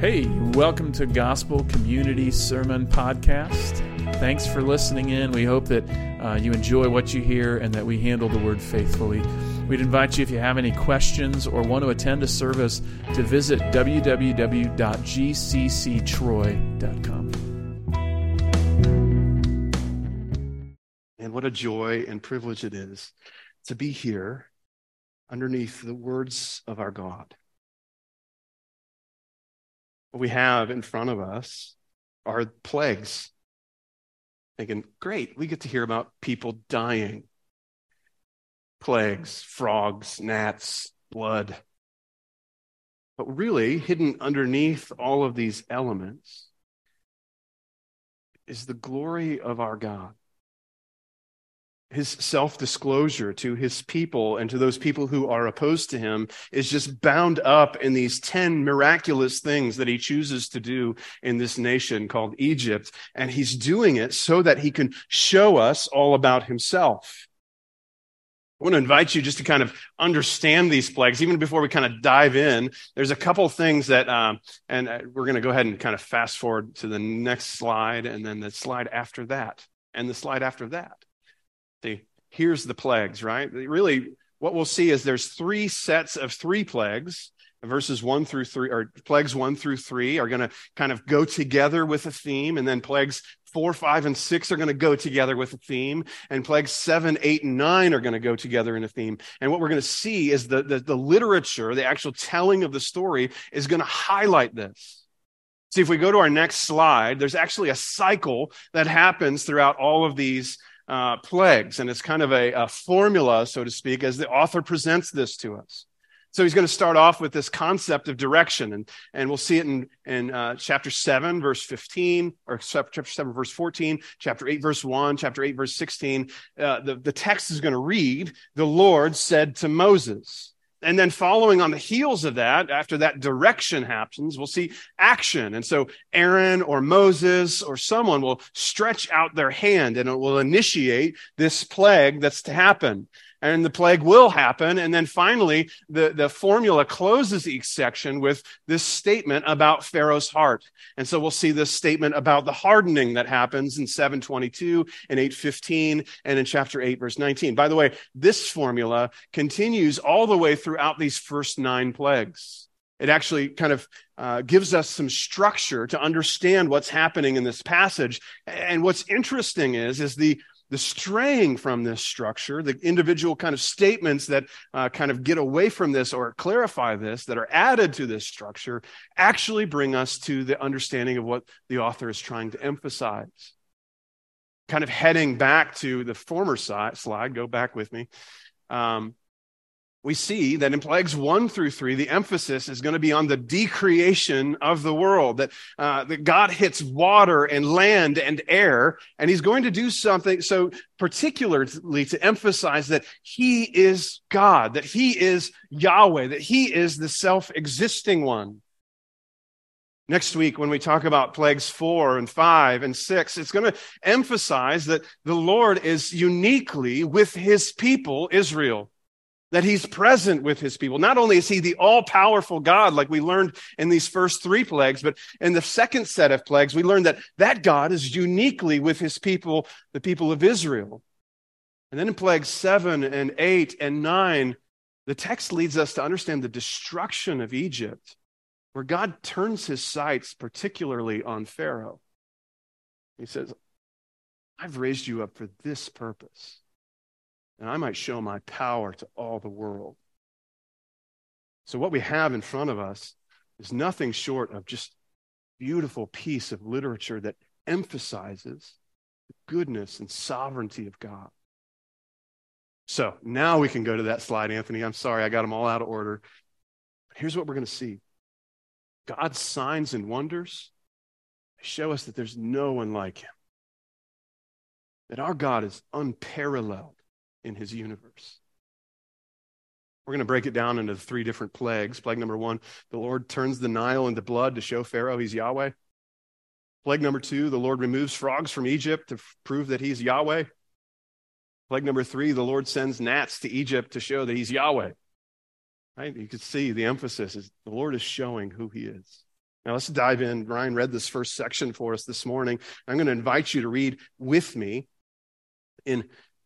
Hey, welcome to Gospel Community Sermon Podcast. Thanks for listening in. We hope that uh, you enjoy what you hear and that we handle the word faithfully. We'd invite you, if you have any questions or want to attend a service, to visit www.gcctroy.com. And what a joy and privilege it is to be here underneath the words of our God we have in front of us are plagues. Thinking, great, we get to hear about people dying. Plagues, frogs, gnats, blood. But really, hidden underneath all of these elements is the glory of our God his self disclosure to his people and to those people who are opposed to him is just bound up in these 10 miraculous things that he chooses to do in this nation called Egypt. And he's doing it so that he can show us all about himself. I want to invite you just to kind of understand these plagues, even before we kind of dive in. There's a couple things that, um, and uh, we're going to go ahead and kind of fast forward to the next slide, and then the slide after that, and the slide after that. See, here's the plagues, right? Really, what we'll see is there's three sets of three plagues. Verses one through three, or plagues one through three, are going to kind of go together with a theme, and then plagues four, five, and six are going to go together with a theme, and plagues seven, eight, and nine are going to go together in a theme. And what we're going to see is the, the, the literature, the actual telling of the story, is going to highlight this. See, if we go to our next slide, there's actually a cycle that happens throughout all of these uh, plagues. And it's kind of a, a formula, so to speak, as the author presents this to us. So he's going to start off with this concept of direction, and, and we'll see it in, in uh, chapter 7, verse 15, or chapter 7, verse 14, chapter 8, verse 1, chapter 8, verse 16. Uh, the, the text is going to read, The Lord said to Moses. And then following on the heels of that, after that direction happens, we'll see action. And so Aaron or Moses or someone will stretch out their hand and it will initiate this plague that's to happen and the plague will happen. And then finally, the, the formula closes each section with this statement about Pharaoh's heart. And so we'll see this statement about the hardening that happens in 722 and 815 and in chapter 8, verse 19. By the way, this formula continues all the way throughout these first nine plagues. It actually kind of uh, gives us some structure to understand what's happening in this passage. And what's interesting is, is the the straying from this structure, the individual kind of statements that uh, kind of get away from this or clarify this, that are added to this structure, actually bring us to the understanding of what the author is trying to emphasize. Kind of heading back to the former slide, go back with me. Um, we see that in plagues one through three, the emphasis is going to be on the decreation of the world, that, uh, that God hits water and land and air, and he's going to do something so particularly to emphasize that he is God, that he is Yahweh, that he is the self existing one. Next week, when we talk about plagues four and five and six, it's going to emphasize that the Lord is uniquely with his people, Israel that he's present with his people. Not only is he the all powerful God, like we learned in these first three plagues, but in the second set of plagues, we learned that that God is uniquely with his people, the people of Israel. And then in plagues seven and eight and nine, the text leads us to understand the destruction of Egypt, where God turns his sights particularly on Pharaoh. He says, I've raised you up for this purpose and I might show my power to all the world. So, what we have in front of us is nothing short of just beautiful piece of literature that emphasizes the goodness and sovereignty of God. So now we can go to that slide, Anthony. I'm sorry, I got them all out of order. But here's what we're going to see God's signs and wonders show us that there's no one like him, that our God is unparalleled in his universe. We're going to break it down into three different plagues. Plague number one, the Lord turns the Nile into blood to show Pharaoh he's Yahweh. Plague number two, the Lord removes frogs from Egypt to prove that he's Yahweh. Plague number three, the Lord sends gnats to Egypt to show that he's Yahweh. Right? You can see the emphasis is the Lord is showing who he is. Now let's dive in. Ryan read this first section for us this morning. I'm going to invite you to read with me in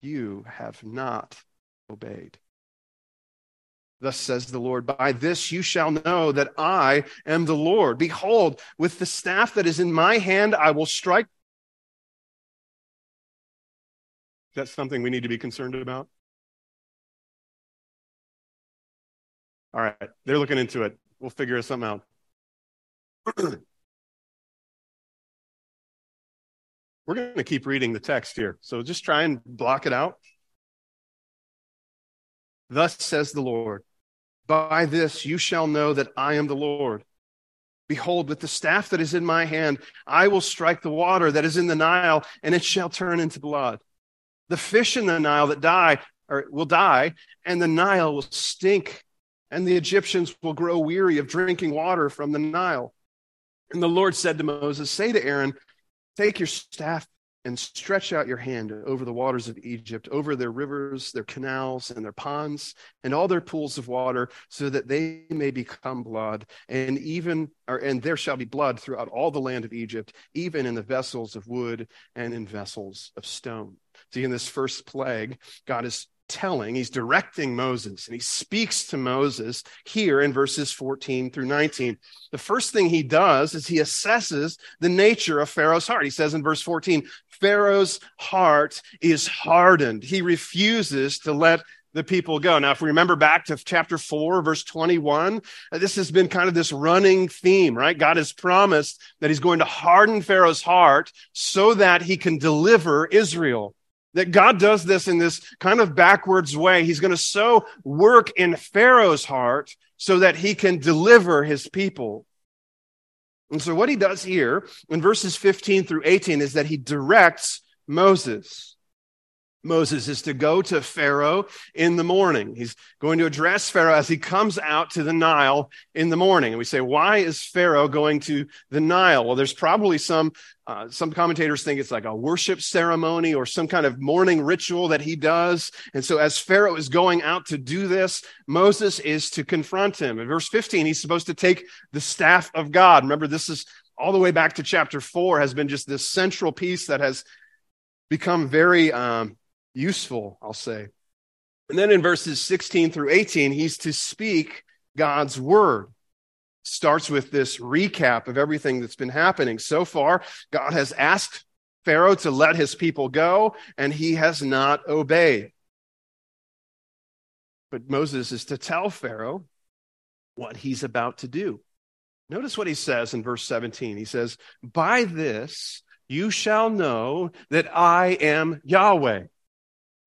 you have not obeyed. Thus says the Lord, by this you shall know that I am the Lord. Behold, with the staff that is in my hand, I will strike. That's something we need to be concerned about. All right, they're looking into it. We'll figure something out. We're going to keep reading the text here. So just try and block it out. Thus says the Lord By this you shall know that I am the Lord. Behold, with the staff that is in my hand, I will strike the water that is in the Nile, and it shall turn into blood. The fish in the Nile that die or will die, and the Nile will stink, and the Egyptians will grow weary of drinking water from the Nile. And the Lord said to Moses, Say to Aaron, Take your staff and stretch out your hand over the waters of Egypt, over their rivers, their canals, and their ponds, and all their pools of water, so that they may become blood. And even, or, and there shall be blood throughout all the land of Egypt, even in the vessels of wood and in vessels of stone. See, in this first plague, God is telling, he's directing Moses, and he speaks to Moses here in verses 14 through 19. The first thing he does is he assesses the nature of Pharaoh's heart. He says in verse 14, Pharaoh's heart is hardened. He refuses to let the people go. Now, if we remember back to chapter 4, verse 21, uh, this has been kind of this running theme, right? God has promised that he's going to harden Pharaoh's heart so that he can deliver Israel. That God does this in this kind of backwards way. He's going to so work in Pharaoh's heart so that he can deliver his people. And so what he does here in verses 15 through 18 is that he directs Moses. Moses is to go to Pharaoh in the morning. He's going to address Pharaoh as he comes out to the Nile in the morning. And we say, why is Pharaoh going to the Nile? Well, there's probably some, uh, some commentators think it's like a worship ceremony or some kind of morning ritual that he does. And so as Pharaoh is going out to do this, Moses is to confront him. In verse 15, he's supposed to take the staff of God. Remember, this is all the way back to chapter four has been just this central piece that has become very, um, useful, I'll say. And then in verses 16 through 18, he's to speak God's word. Starts with this recap of everything that's been happening. So far, God has asked Pharaoh to let his people go, and he has not obeyed. But Moses is to tell Pharaoh what he's about to do. Notice what he says in verse 17. He says, By this you shall know that I am Yahweh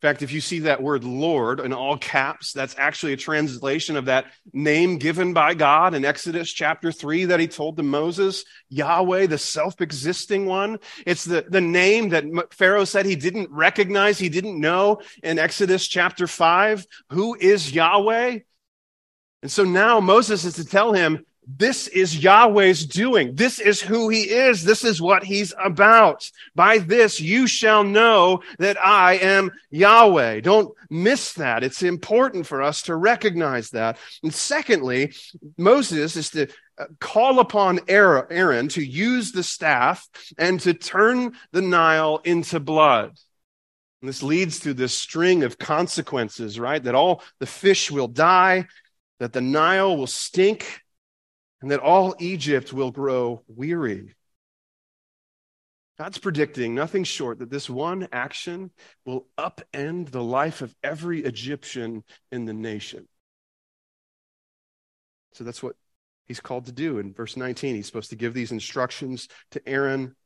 fact, if you see that word Lord in all caps, that's actually a translation of that name given by God in Exodus chapter 3 that he told to Moses, Yahweh, the self existing one. It's the, the name that Pharaoh said he didn't recognize, he didn't know in Exodus chapter 5. Who is Yahweh? And so now Moses is to tell him, this is Yahweh's doing. This is who he is. This is what he's about. By this you shall know that I am Yahweh. Don't miss that. It's important for us to recognize that. And secondly, Moses is to uh, call upon Aaron to use the staff and to turn the Nile into blood. And this leads to this string of consequences, right? That all the fish will die, that the Nile will stink, and that all Egypt will grow weary. God's predicting nothing short that this one action will upend the life of every Egyptian in the nation. So that's what he's called to do. In verse 19, he's supposed to give these instructions to Aaron.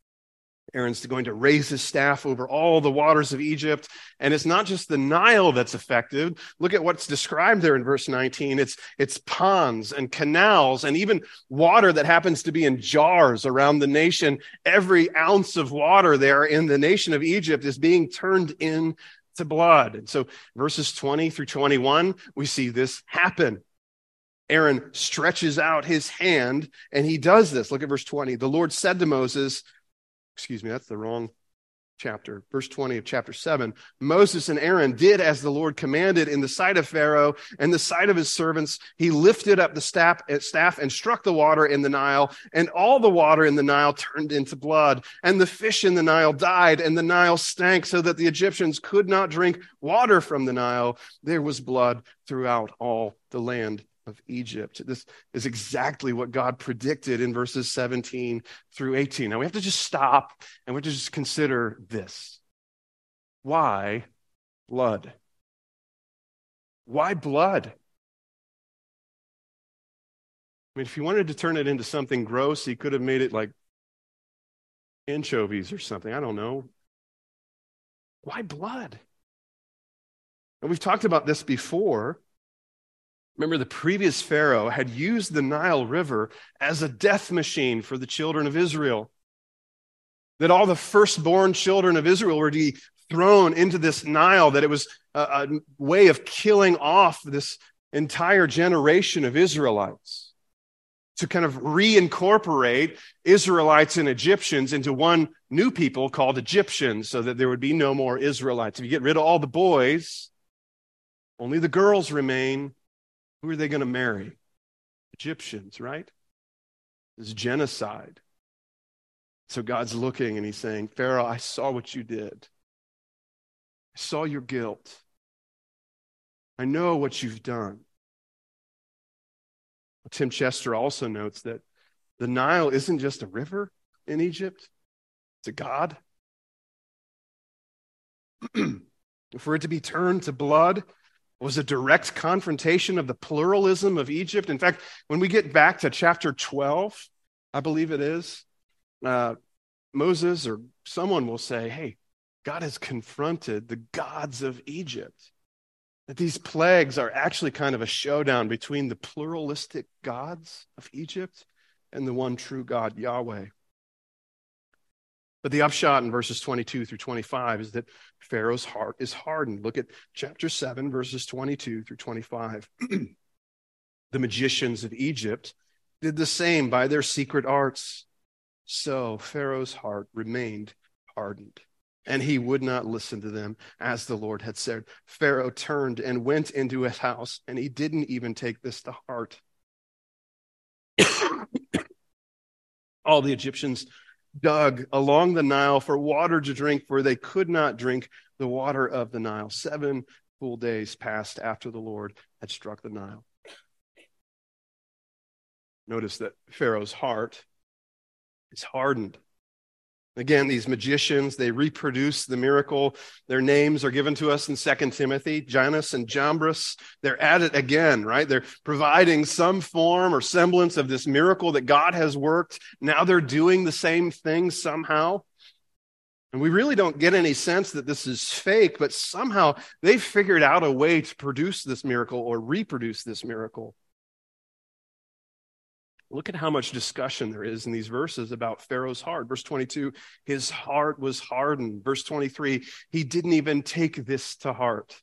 Aaron's going to raise his staff over all the waters of Egypt. And it's not just the Nile that's affected. Look at what's described there in verse 19. It's, it's ponds and canals and even water that happens to be in jars around the nation. Every ounce of water there in the nation of Egypt is being turned into blood. And so verses 20 through 21, we see this happen. Aaron stretches out his hand and he does this. Look at verse 20. The Lord said to Moses, excuse me, that's the wrong chapter, verse 20 of chapter 7. Moses and Aaron did as the Lord commanded in the sight of Pharaoh and the sight of his servants. He lifted up the staff, eh, staff and struck the water in the Nile, and all the water in the Nile turned into blood. And the fish in the Nile died, and the Nile stank so that the Egyptians could not drink water from the Nile. There was blood throughout all the land of Egypt. This is exactly what God predicted in verses 17 through 18. Now we have to just stop and we have to just consider this. Why blood? Why blood? I mean, if he wanted to turn it into something gross, he could have made it like anchovies or something. I don't know. Why blood? And we've talked about this before. Remember, the previous Pharaoh had used the Nile River as a death machine for the children of Israel. That all the firstborn children of Israel were to be thrown into this Nile, that it was a, a way of killing off this entire generation of Israelites. To kind of reincorporate Israelites and Egyptians into one new people called Egyptians, so that there would be no more Israelites. If you get rid of all the boys, only the girls remain who are they going to marry? Egyptians, right? This genocide. So God's looking and he's saying, Pharaoh, I saw what you did. I saw your guilt. I know what you've done. Tim Chester also notes that the Nile isn't just a river in Egypt, it's a God. For it to be turned to blood, was a direct confrontation of the pluralism of Egypt. In fact, when we get back to chapter 12, I believe it is, uh, Moses or someone will say, Hey, God has confronted the gods of Egypt. That these plagues are actually kind of a showdown between the pluralistic gods of Egypt and the one true God, Yahweh. But the upshot in verses 22 through 25 is that Pharaoh's heart is hardened. Look at chapter 7, verses 22 through 25. the magicians of Egypt did the same by their secret arts. So Pharaoh's heart remained hardened, and he would not listen to them as the Lord had said. Pharaoh turned and went into his house, and he didn't even take this to heart. All the Egyptians dug along the Nile for water to drink, for they could not drink the water of the Nile. Seven full days passed after the Lord had struck the Nile. Notice that Pharaoh's heart is hardened. Again, these magicians, they reproduce the miracle. Their names are given to us in Second Timothy, Jannes and Jambres. They're at it again, right? They're providing some form or semblance of this miracle that God has worked. Now they're doing the same thing somehow. And we really don't get any sense that this is fake, but somehow they figured out a way to produce this miracle or reproduce this miracle. Look at how much discussion there is in these verses about Pharaoh's heart. Verse 22, his heart was hardened. Verse 23, he didn't even take this to heart.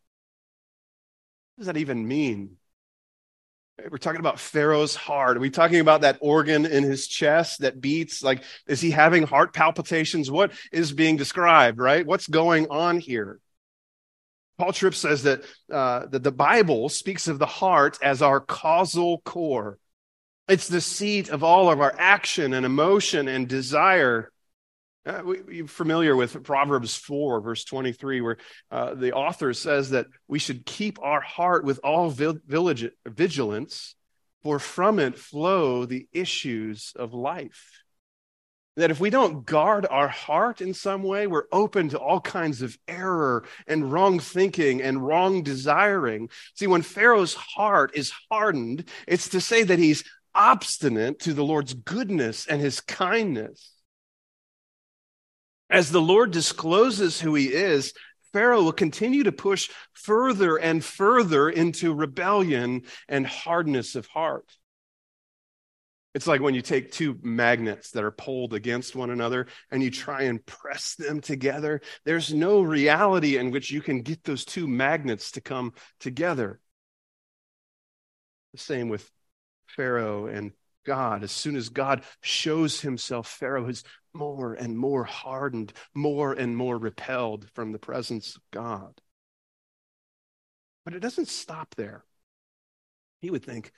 What does that even mean? We're talking about Pharaoh's heart. Are we talking about that organ in his chest that beats? Like, is he having heart palpitations? What is being described, right? What's going on here? Paul Tripp says that, uh, that the Bible speaks of the heart as our causal core. It's the seat of all of our action and emotion and desire. Uh, we, are familiar with Proverbs 4, verse 23, where uh, the author says that we should keep our heart with all vigilance, for from it flow the issues of life. That if we don't guard our heart in some way, we're open to all kinds of error and wrong thinking and wrong desiring. See, when Pharaoh's heart is hardened, it's to say that he's obstinate to the Lord's goodness and his kindness. As the Lord discloses who he is, Pharaoh will continue to push further and further into rebellion and hardness of heart. It's like when you take two magnets that are pulled against one another and you try and press them together. There's no reality in which you can get those two magnets to come together. The same with Pharaoh and God. As soon as God shows himself, Pharaoh is more and more hardened, more and more repelled from the presence of God. But it doesn't stop there. He would think,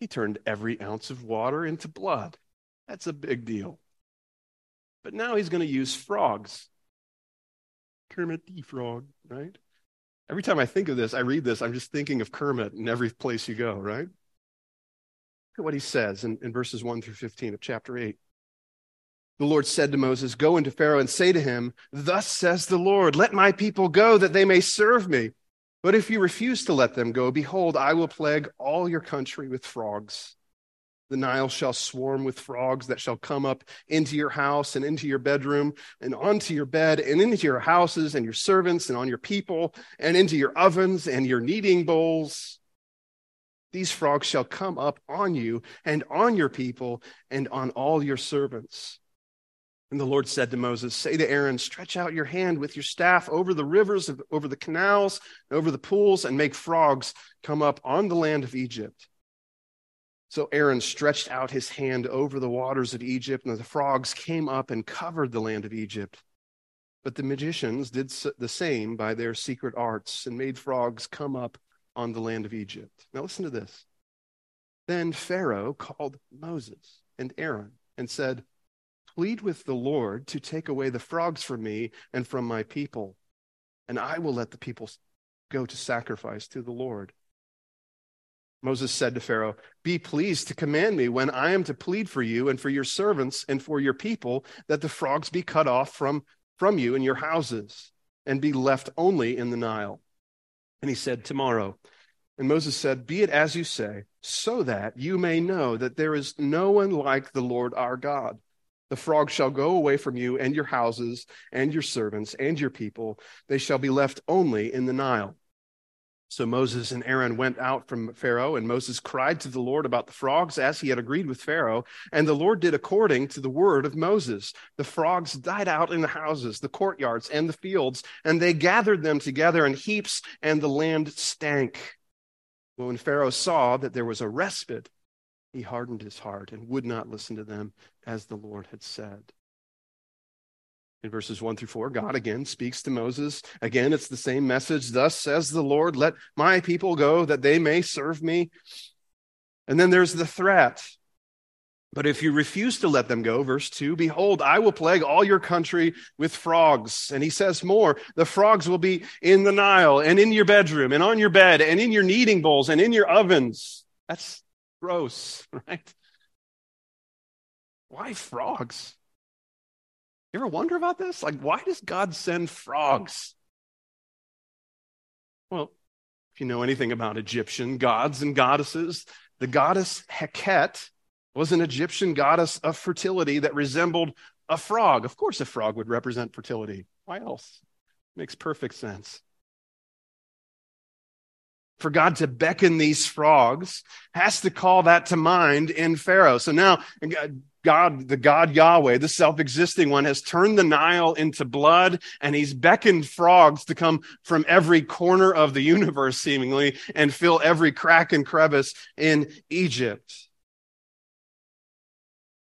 he turned every ounce of water into blood. That's a big deal. But now he's going to use frogs. Kermit the Frog, right? Every time I think of this, I read this, I'm just thinking of Kermit in every place you go, right? At what he says in, in verses 1 through 15 of chapter 8. The Lord said to Moses, Go into Pharaoh and say to him, Thus says the Lord, let my people go that they may serve me. But if you refuse to let them go, behold, I will plague all your country with frogs. The Nile shall swarm with frogs that shall come up into your house and into your bedroom and onto your bed and into your houses and your servants and on your people and into your ovens and your kneading bowls. These frogs shall come up on you and on your people and on all your servants. And the Lord said to Moses, Say to Aaron, stretch out your hand with your staff over the rivers, over the canals, over the pools, and make frogs come up on the land of Egypt. So Aaron stretched out his hand over the waters of Egypt, and the frogs came up and covered the land of Egypt. But the magicians did the same by their secret arts and made frogs come up on the land of Egypt. Now listen to this. Then Pharaoh called Moses and Aaron and said, Plead with the Lord to take away the frogs from me and from my people, and I will let the people go to sacrifice to the Lord. Moses said to Pharaoh, Be pleased to command me when I am to plead for you and for your servants and for your people that the frogs be cut off from, from you and your houses and be left only in the Nile. And he said, Tomorrow. And Moses said, Be it as you say, so that you may know that there is no one like the Lord our God the frogs shall go away from you and your houses and your servants and your people. They shall be left only in the Nile. So Moses and Aaron went out from Pharaoh, and Moses cried to the Lord about the frogs as he had agreed with Pharaoh. And the Lord did according to the word of Moses. The frogs died out in the houses, the courtyards, and the fields, and they gathered them together in heaps, and the land stank. But when Pharaoh saw that there was a respite, he hardened his heart and would not listen to them as the Lord had said. In verses 1 through 4, God again speaks to Moses. Again, it's the same message. Thus says the Lord, let my people go that they may serve me. And then there's the threat. But if you refuse to let them go, verse 2, behold, I will plague all your country with frogs. And he says more the frogs will be in the Nile and in your bedroom and on your bed and in your kneading bowls and in your ovens. That's gross, right? Why frogs? You ever wonder about this? Like, why does God send frogs? Well, if you know anything about Egyptian gods and goddesses, the goddess Heket was an Egyptian goddess of fertility that resembled a frog. Of course, a frog would represent fertility. Why else? Makes perfect sense for God to beckon these frogs has to call that to mind in Pharaoh. So now God, the God Yahweh, the self existing one, has turned the Nile into blood and he's beckoned frogs to come from every corner of the universe, seemingly, and fill every crack and crevice in Egypt.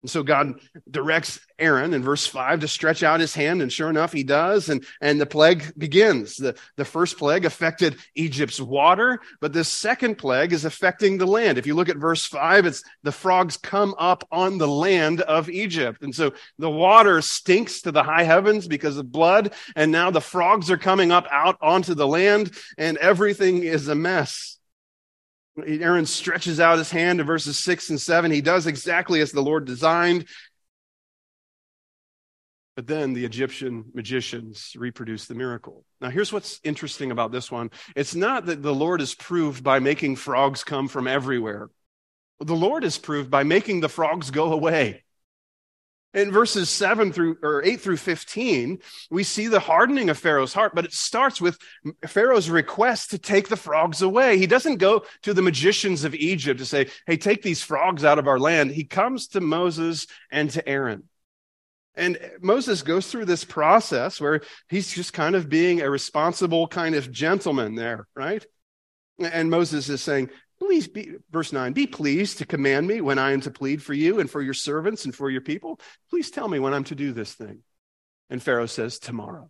And so God directs Aaron in verse 5 to stretch out his hand, and sure enough, he does. And, and the plague begins. The, the first plague affected Egypt's water, but this second plague is affecting the land. If you look at verse 5, it's the frogs come up on the land of Egypt. And so the water stinks to the high heavens because of blood, and now the frogs are coming up out onto the land, and everything is a mess. Aaron stretches out his hand in verses six and seven. He does exactly as the Lord designed. But then the Egyptian magicians reproduce the miracle. Now, here's what's interesting about this one it's not that the Lord is proved by making frogs come from everywhere, the Lord is proved by making the frogs go away. In verses 7 through or 8 through 15, we see the hardening of Pharaoh's heart, but it starts with Pharaoh's request to take the frogs away. He doesn't go to the magicians of Egypt to say, Hey, take these frogs out of our land. He comes to Moses and to Aaron. And Moses goes through this process where he's just kind of being a responsible kind of gentleman there, right? And Moses is saying, Please be, verse 9, be pleased to command me when I am to plead for you and for your servants and for your people. Please tell me when I'm to do this thing. And Pharaoh says, Tomorrow.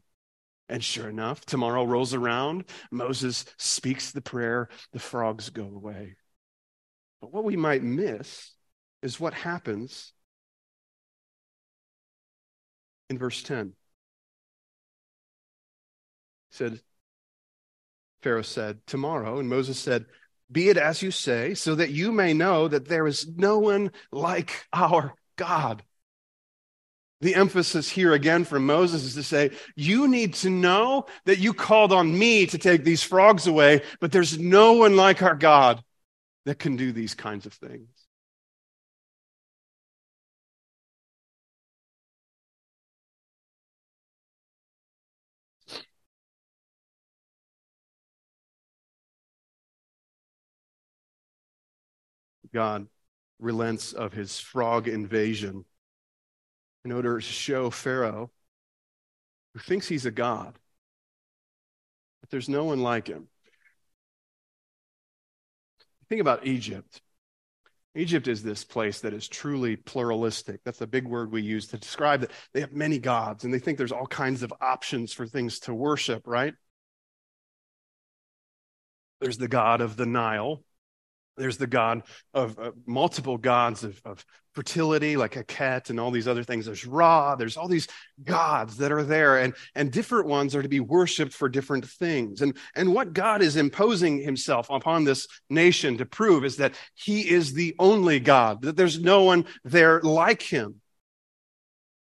And sure enough, tomorrow rolls around. Moses speaks the prayer, the frogs go away. But what we might miss is what happens in verse 10. He said, Pharaoh said, Tomorrow. And Moses said, be it as you say, so that you may know that there is no one like our God. The emphasis here again from Moses is to say, You need to know that you called on me to take these frogs away, but there's no one like our God that can do these kinds of things. God relents of his frog invasion in order to show Pharaoh, who thinks he's a god, that there's no one like him. Think about Egypt. Egypt is this place that is truly pluralistic. That's a big word we use to describe that they have many gods and they think there's all kinds of options for things to worship, right? There's the god of the Nile, there's the god of uh, multiple gods of, of fertility, like Heket and all these other things. There's Ra. There's all these gods that are there, and, and different ones are to be worshipped for different things. And, and what God is imposing himself upon this nation to prove is that he is the only God, that there's no one there like him.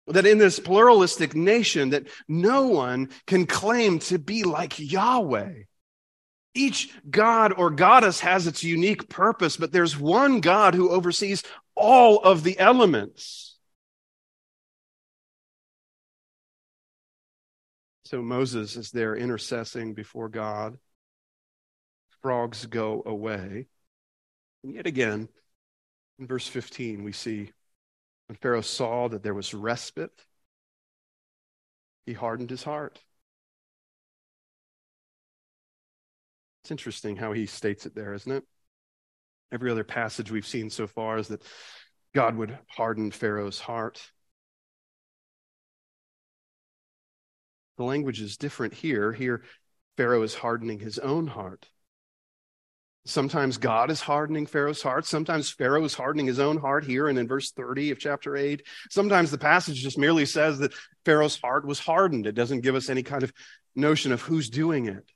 That in this pluralistic nation, that no one can claim to be like Yahweh. Each god or goddess has its unique purpose, but there's one God who oversees all of the elements. So Moses is there intercessing before God. Frogs go away. And yet again, in verse 15, we see when Pharaoh saw that there was respite, he hardened his heart. It's interesting how he states it there, isn't it? Every other passage we've seen so far is that God would harden Pharaoh's heart. The language is different here. Here, Pharaoh is hardening his own heart. Sometimes God is hardening Pharaoh's heart. Sometimes Pharaoh is hardening his own heart here and in verse 30 of chapter 8. Sometimes the passage just merely says that Pharaoh's heart was hardened. It doesn't give us any kind of notion of who's doing it.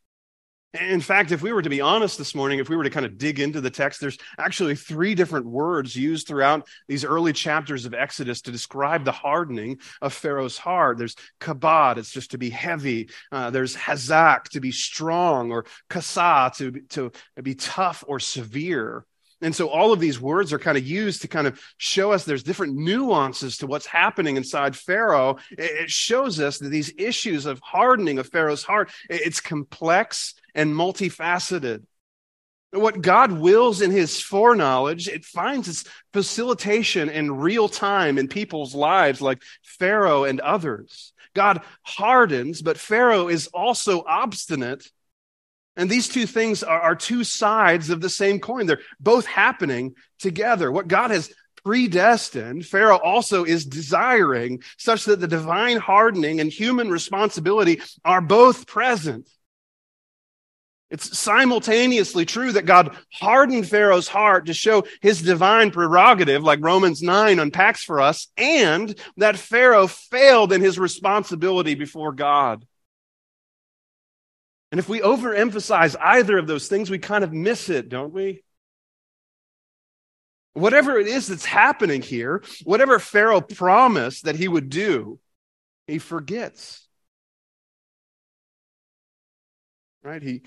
In fact, if we were to be honest this morning, if we were to kind of dig into the text, there's actually three different words used throughout these early chapters of Exodus to describe the hardening of Pharaoh's heart. There's kabod, it's just to be heavy. Uh, there's hazak, to be strong, or kasa, to, to be tough or severe. And so all of these words are kind of used to kind of show us there's different nuances to what's happening inside Pharaoh. It shows us that these issues of hardening of Pharaoh's heart, it's complex and multifaceted. What God wills in his foreknowledge, it finds its facilitation in real time in people's lives like Pharaoh and others. God hardens, but Pharaoh is also obstinate and these two things are, are two sides of the same coin. They're both happening together. What God has predestined, Pharaoh also is desiring such that the divine hardening and human responsibility are both present. It's simultaneously true that God hardened Pharaoh's heart to show his divine prerogative, like Romans 9 unpacks for us, and that Pharaoh failed in his responsibility before God. And if we overemphasize either of those things, we kind of miss it, don't we? Whatever it is that's happening here, whatever Pharaoh promised that he would do, he forgets. Right? He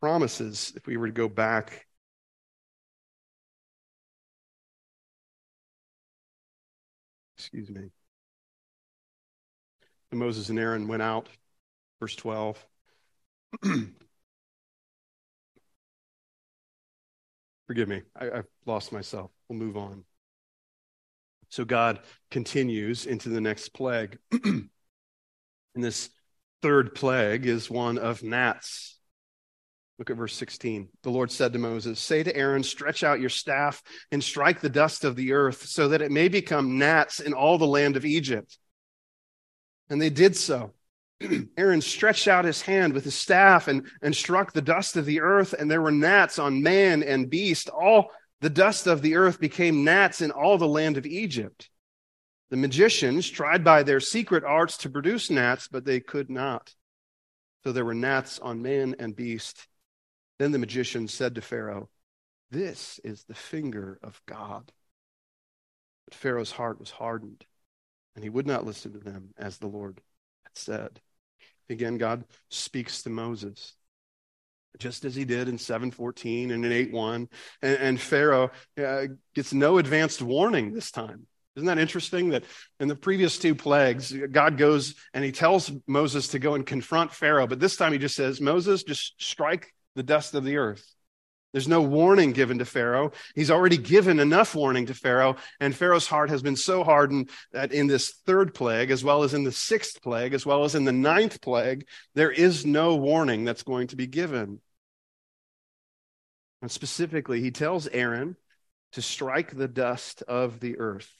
promises, if we were to go back excuse me. Moses and Aaron went out, verse 12. Forgive me, I, have lost myself. We'll move on. So God continues into the next plague. and this third plague is one of gnats. Look at verse 16. The Lord said to Moses, Say to Aaron, stretch out your staff and strike the dust of the earth, so that it may become gnats in all the land of Egypt. And they did so. Aaron stretched out his hand with his staff and, and struck the dust of the earth, and there were gnats on man and beast. All the dust of the earth became gnats in all the land of Egypt. The magicians tried by their secret arts to produce gnats, but they could not. So there were gnats on man and beast. Then the magicians said to Pharaoh, This is the finger of God. But Pharaoh's heart was hardened, and he would not listen to them, as the Lord had said. Again, God speaks to Moses, just as he did in 714 and in 8.1. And, and Pharaoh uh, gets no advanced warning this time. Isn't that interesting that in the previous two plagues, God goes and he tells Moses to go and confront Pharaoh, but this time he just says, Moses, just strike the dust of the earth. There's no warning given to Pharaoh. He's already given enough warning to Pharaoh, and Pharaoh's heart has been so hardened that in this third plague, as well as in the sixth plague, as well as in the ninth plague, there is no warning that's going to be given. And specifically, he tells Aaron to strike the dust of the earth.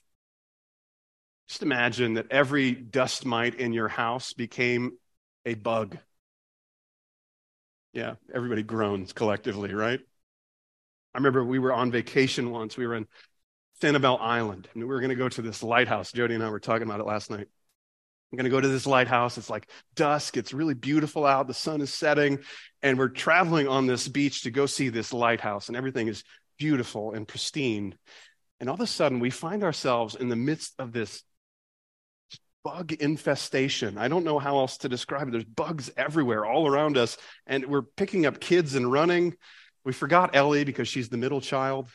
Just imagine that every dust mite in your house became a bug. Yeah, everybody groans collectively, right? I remember we were on vacation once. We were in Sanibel Island, and we were going to go to this lighthouse. Jody and I were talking about it last night. I'm going to go to this lighthouse. It's like dusk. It's really beautiful out. The sun is setting, and we're traveling on this beach to go see this lighthouse, and everything is beautiful and pristine. And all of a sudden, we find ourselves in the midst of this bug infestation. I don't know how else to describe it. There's bugs everywhere, all around us, and we're picking up kids and running. We forgot Ellie because she's the middle child.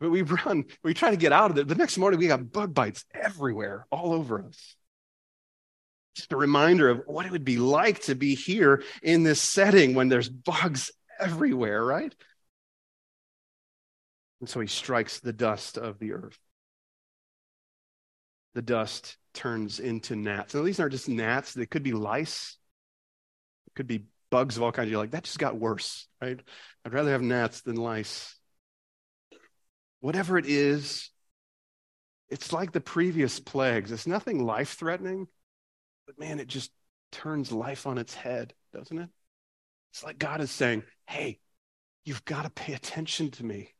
But we run, we try to get out of it. The next morning, we got bug bites everywhere, all over us. Just a reminder of what it would be like to be here in this setting when there's bugs everywhere, right? And so he strikes the dust of the earth. The dust turns into gnats. Now, these aren't just gnats, they could be lice, it could be bugs of all kinds. You're like, that just got worse, right? I'd rather have gnats than lice. Whatever it is, it's like the previous plagues. It's nothing life threatening, but man, it just turns life on its head, doesn't it? It's like God is saying, hey, you've got to pay attention to me.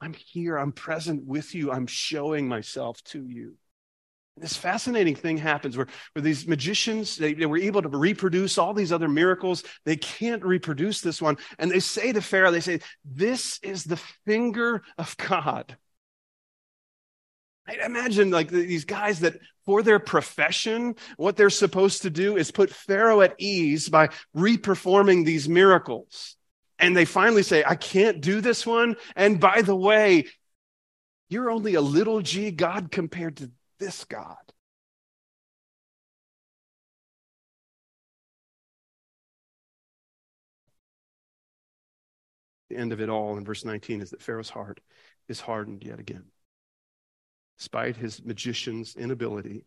I'm here. I'm present with you. I'm showing myself to you. This fascinating thing happens where, where these magicians, they, they were able to reproduce all these other miracles. They can't reproduce this one. And they say to Pharaoh, they say, This is the finger of God. I imagine like these guys that for their profession, what they're supposed to do is put Pharaoh at ease by reperforming these miracles. And they finally say, I can't do this one. And by the way, you're only a little g God compared to this God. The end of it all in verse 19 is that Pharaoh's heart is hardened yet again. Despite his magician's inability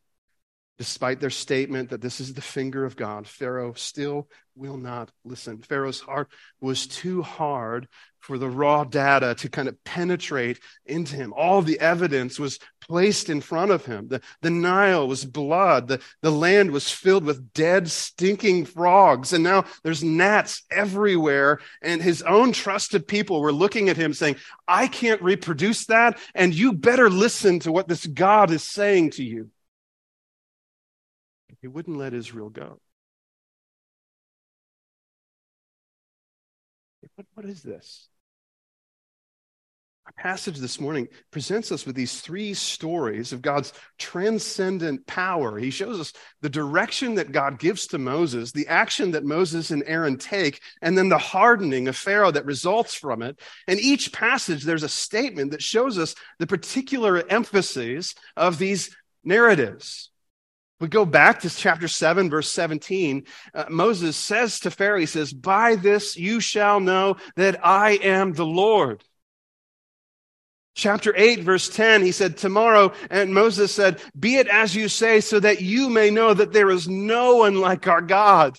Despite their statement that this is the finger of God, Pharaoh still will not listen. Pharaoh's heart was too hard for the raw data to kind of penetrate into him. All the evidence was placed in front of him. The, the Nile was blood. The, the land was filled with dead, stinking frogs. And now there's gnats everywhere. And his own trusted people were looking at him saying, I can't reproduce that. And you better listen to what this God is saying to you. He wouldn't let Israel go. What, what is this? Our passage this morning presents us with these three stories of God's transcendent power. He shows us the direction that God gives to Moses, the action that Moses and Aaron take, and then the hardening of Pharaoh that results from it. And each passage, there's a statement that shows us the particular emphases of these narratives. We go back to chapter 7, verse 17. Uh, Moses says to Pharaoh, he says, By this you shall know that I am the Lord. Chapter 8, verse 10, he said, Tomorrow, and Moses said, Be it as you say, so that you may know that there is no one like our God.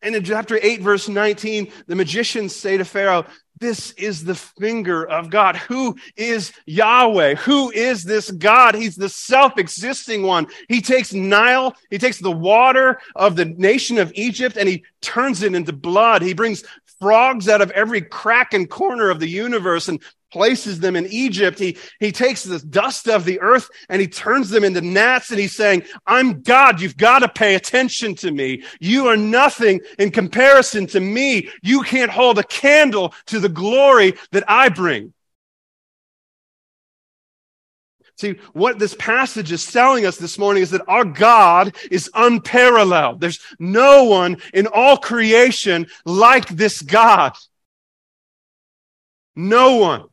And in chapter 8, verse 19, the magicians say to Pharaoh, this is the finger of God. Who is Yahweh? Who is this God? He's the self existing one. He takes Nile, he takes the water of the nation of Egypt, and he turns it into blood. He brings frogs out of every crack and corner of the universe and places them in Egypt. He, he takes the dust of the earth and he turns them into gnats and he's saying, I'm God. You've got to pay attention to me. You are nothing in comparison to me. You can't hold a candle to the glory that I bring. See, what this passage is telling us this morning is that our God is unparalleled. There's no one in all creation like this God. No one.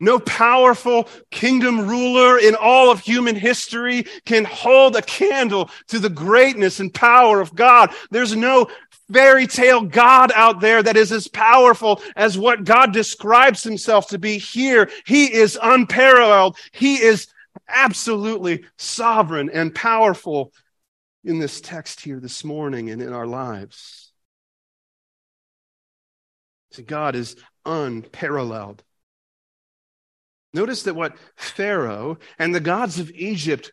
No powerful kingdom ruler in all of human history can hold a candle to the greatness and power of God. There's no fairy tale God out there that is as powerful as what God describes himself to be here. He is unparalleled. He is absolutely sovereign and powerful in this text here this morning and in our lives. See, God is unparalleled. Notice that what Pharaoh and the gods of Egypt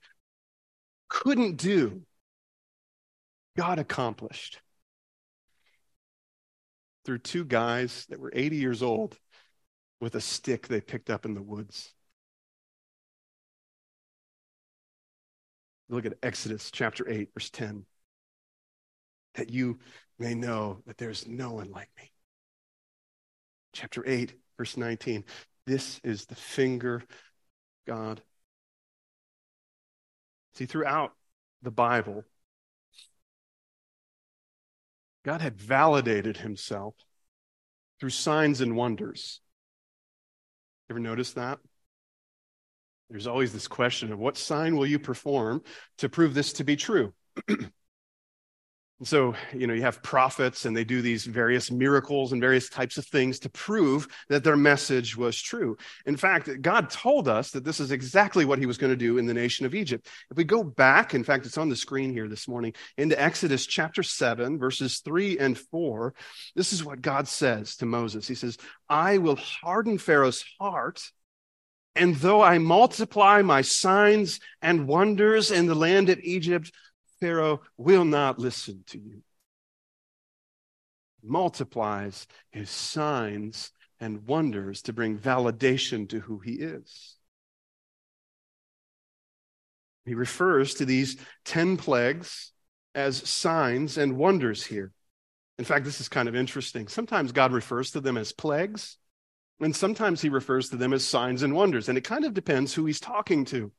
couldn't do, God accomplished through two guys that were 80 years old with a stick they picked up in the woods. Look at Exodus chapter 8, verse 10. That you may know that there's no one like me. Chapter 8, verse 19. This is the finger God. See, throughout the Bible, God had validated himself through signs and wonders. Ever notice that? There's always this question of what sign will you perform to prove this to be true? And so, you know, you have prophets and they do these various miracles and various types of things to prove that their message was true. In fact, God told us that this is exactly what he was going to do in the nation of Egypt. If we go back, in fact, it's on the screen here this morning, into Exodus chapter 7, verses 3 and 4, this is what God says to Moses. He says, I will harden Pharaoh's heart. And though I multiply my signs and wonders in the land of Egypt, Pharaoh will not listen to you. Multiplies his signs and wonders to bring validation to who he is. He refers to these 10 plagues as signs and wonders here. In fact, this is kind of interesting. Sometimes God refers to them as plagues, and sometimes he refers to them as signs and wonders. And it kind of depends who he's talking to.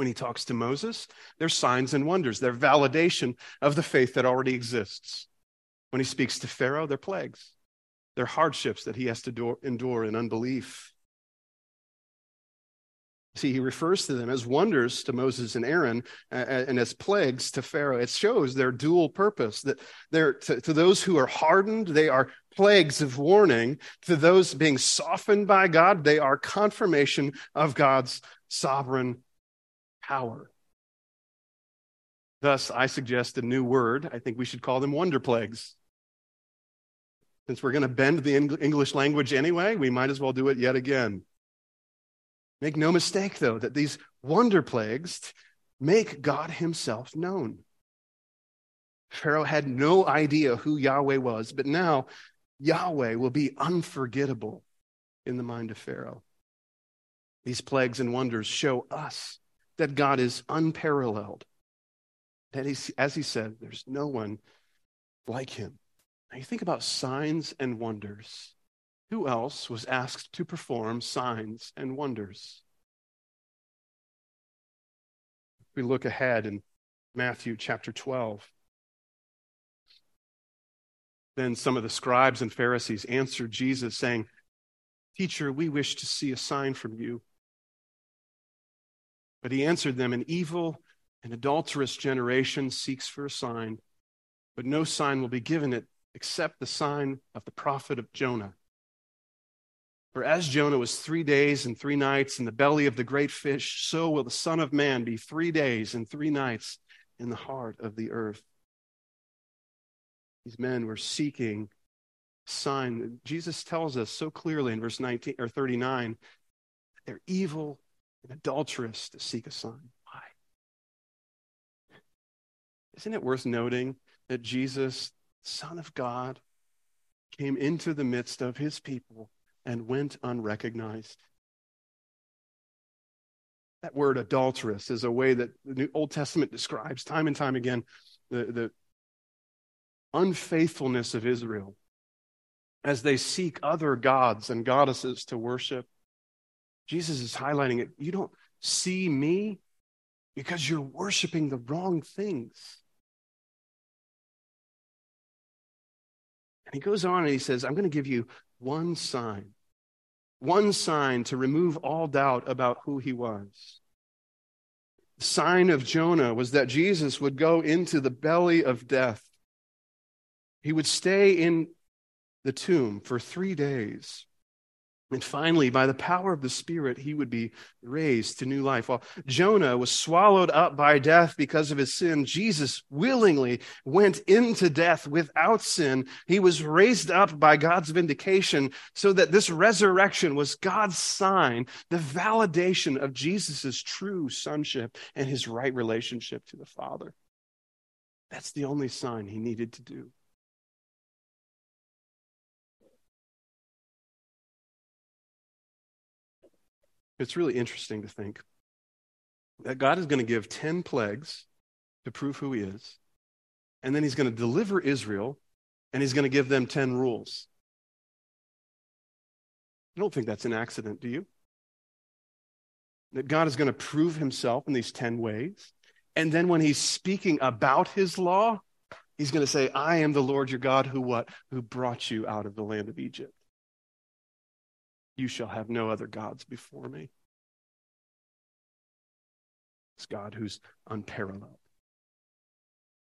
When he talks to Moses, they're signs and wonders, they're validation of the faith that already exists. When he speaks to Pharaoh, they're plagues, they're hardships that he has to endure in unbelief. See, he refers to them as wonders to Moses and Aaron and as plagues to Pharaoh. It shows their dual purpose that they're to, to, those who are hardened, they are plagues of warning. To those being softened by God, they are confirmation of God's sovereign power. Thus, I suggest a new word. I think we should call them wonder plagues. Since we're going to bend the English language anyway, we might as well do it yet again. Make no mistake, though, that these wonder plagues make God Himself known. Pharaoh had no idea who Yahweh was, but now Yahweh will be unforgettable in the mind of Pharaoh. These plagues and wonders show us that God is unparalleled. That he's, as he said, there's no one like him. Now you think about signs and wonders. Who else was asked to perform signs and wonders? We look ahead in Matthew chapter 12. Then some of the scribes and Pharisees answered Jesus, saying, Teacher, we wish to see a sign from you. But he answered them, An evil and adulterous generation seeks for a sign, but no sign will be given it except the sign of the prophet of Jonah. For as Jonah was three days and three nights in the belly of the great fish, so will the Son of Man be three days and three nights in the heart of the earth. These men were seeking sign. Jesus tells us so clearly in verse 19 or 39 they're evil and adulteress to seek a sign. Why? Isn't it worth noting that Jesus, Son of God, came into the midst of his people and went unrecognized? That word adulterous is a way that the New Old Testament describes time and time again the, the unfaithfulness of Israel as they seek other gods and goddesses to worship. Jesus is highlighting it. You don't see me because you're worshiping the wrong things. And he goes on and he says, I'm going to give you one sign, one sign to remove all doubt about who he was. The sign of Jonah was that Jesus would go into the belly of death. He would stay in the tomb for three days. And finally, by the power of the Spirit, he would be raised to new life. While Jonah was swallowed up by death because of his sin, Jesus willingly went into death without sin. He was raised up by God's vindication so that this resurrection was God's sign, the validation of Jesus' true sonship and his right relationship to the Father. That's the only sign he needed to do. It's really interesting to think that God is going to give 10 plagues to prove who he is, and then he's going to deliver Israel, and he's going to give them 10 rules. I don't think that's an accident, do you? That God is going to prove himself in these 10 ways. And then when he's speaking about his law, he's going to say, I am the Lord your God who what? Who brought you out of the land of Egypt. You shall have no other gods before me. This God who's unparalleled.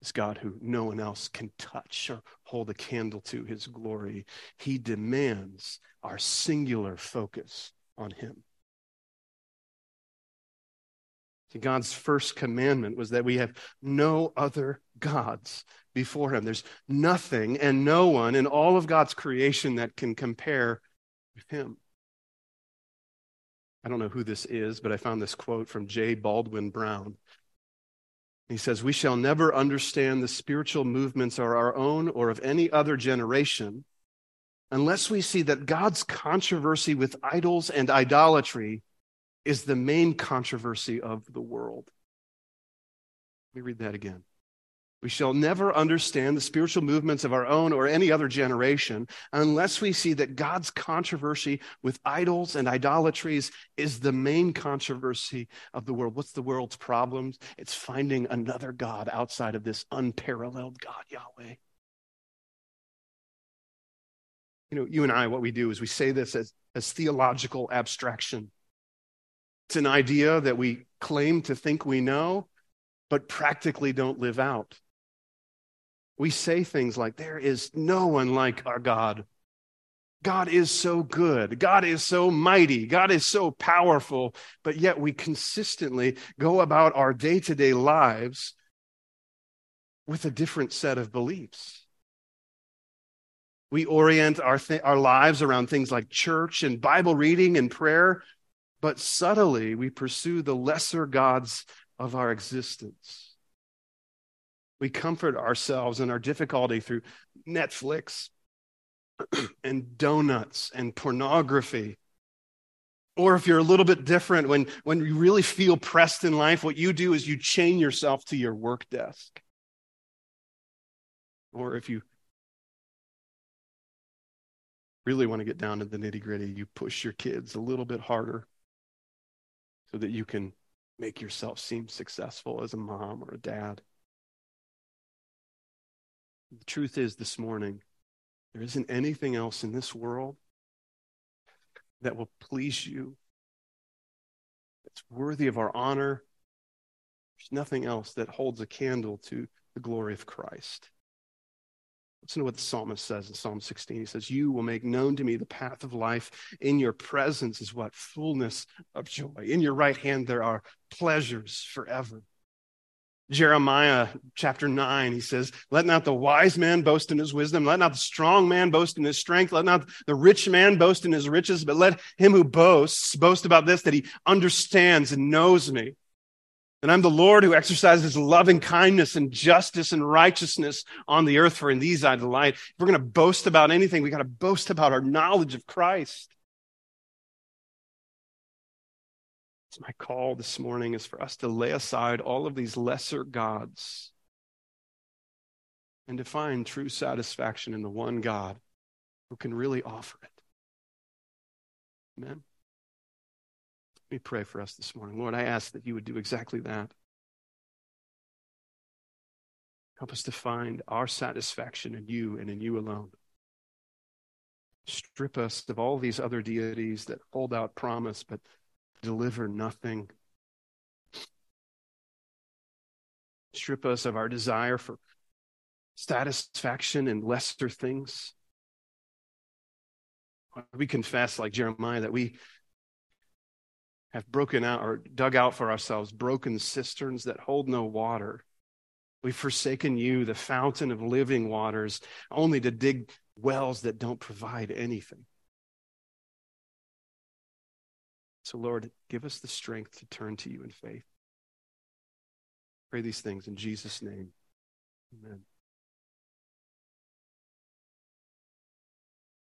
This God who no one else can touch or hold a candle to his glory. He demands our singular focus on him. See, God's first commandment was that we have no other gods before him. There's nothing and no one in all of God's creation that can compare with him. I don't know who this is, but I found this quote from J. Baldwin Brown. He says, We shall never understand the spiritual movements of our own or of any other generation unless we see that God's controversy with idols and idolatry is the main controversy of the world. Let me read that again. We shall never understand the spiritual movements of our own or any other generation unless we see that God's controversy with idols and idolatries is the main controversy of the world. What's the world's problems? It's finding another God outside of this unparalleled God, Yahweh. You know, you and I, what we do is we say this as, as theological abstraction. It's an idea that we claim to think we know, but practically don't live out we say things like, There is no one like our God. God is so good. God is so mighty. God is so powerful. But yet we consistently go about our day to day lives with a different set of beliefs. We orient our, th- our lives around things like church and Bible reading and prayer, but subtly we pursue the lesser gods of our existence. We comfort ourselves in our difficulty through Netflix and donuts and pornography. Or if you're a little bit different, when, when you really feel pressed in life, what you do is you chain yourself to your work desk. Or if you really want to get down to the nitty gritty, you push your kids a little bit harder so that you can make yourself seem successful as a mom or a dad. The truth is, this morning, there isn't anything else in this world that will please you, that's worthy of our honor, There's nothing else that holds a candle to the glory of Christ. Listen to what the psalmist says in Psalm 16. He says, You will make known to me the path of life. In your presence is what? Fullness of joy. In your right hand there are pleasures forever. Jeremiah chapter 9, he says, Let not the wise man boast in his wisdom, let not the strong man boast in his strength, let not the rich man boast in his riches, but let him who boasts boast about this, that he understands and knows me. And I'm the Lord who exercises loving kindness and justice and righteousness on the earth, for in these I delight. If we're going to boast about anything, we got to boast about our knowledge of Christ. It's my call this morning is for us to lay aside all of these lesser gods and to find true satisfaction in the one God who can really offer it. Amen. Let me pray for us this morning. Lord, I ask that you would do exactly that. Help us to find our satisfaction in you and in you alone. Strip us of all these other deities that hold out promise but deliver nothing. Strip us of our desire for satisfaction in lesser things. We confess, like Jeremiah, that we have broken out or dug out for ourselves broken cisterns that hold no water. We've forsaken you, the fountain of living waters, only to dig wells that don't provide anything. So, Lord, give us the strength to turn to you in faith. Pray these things in Jesus' name. Amen.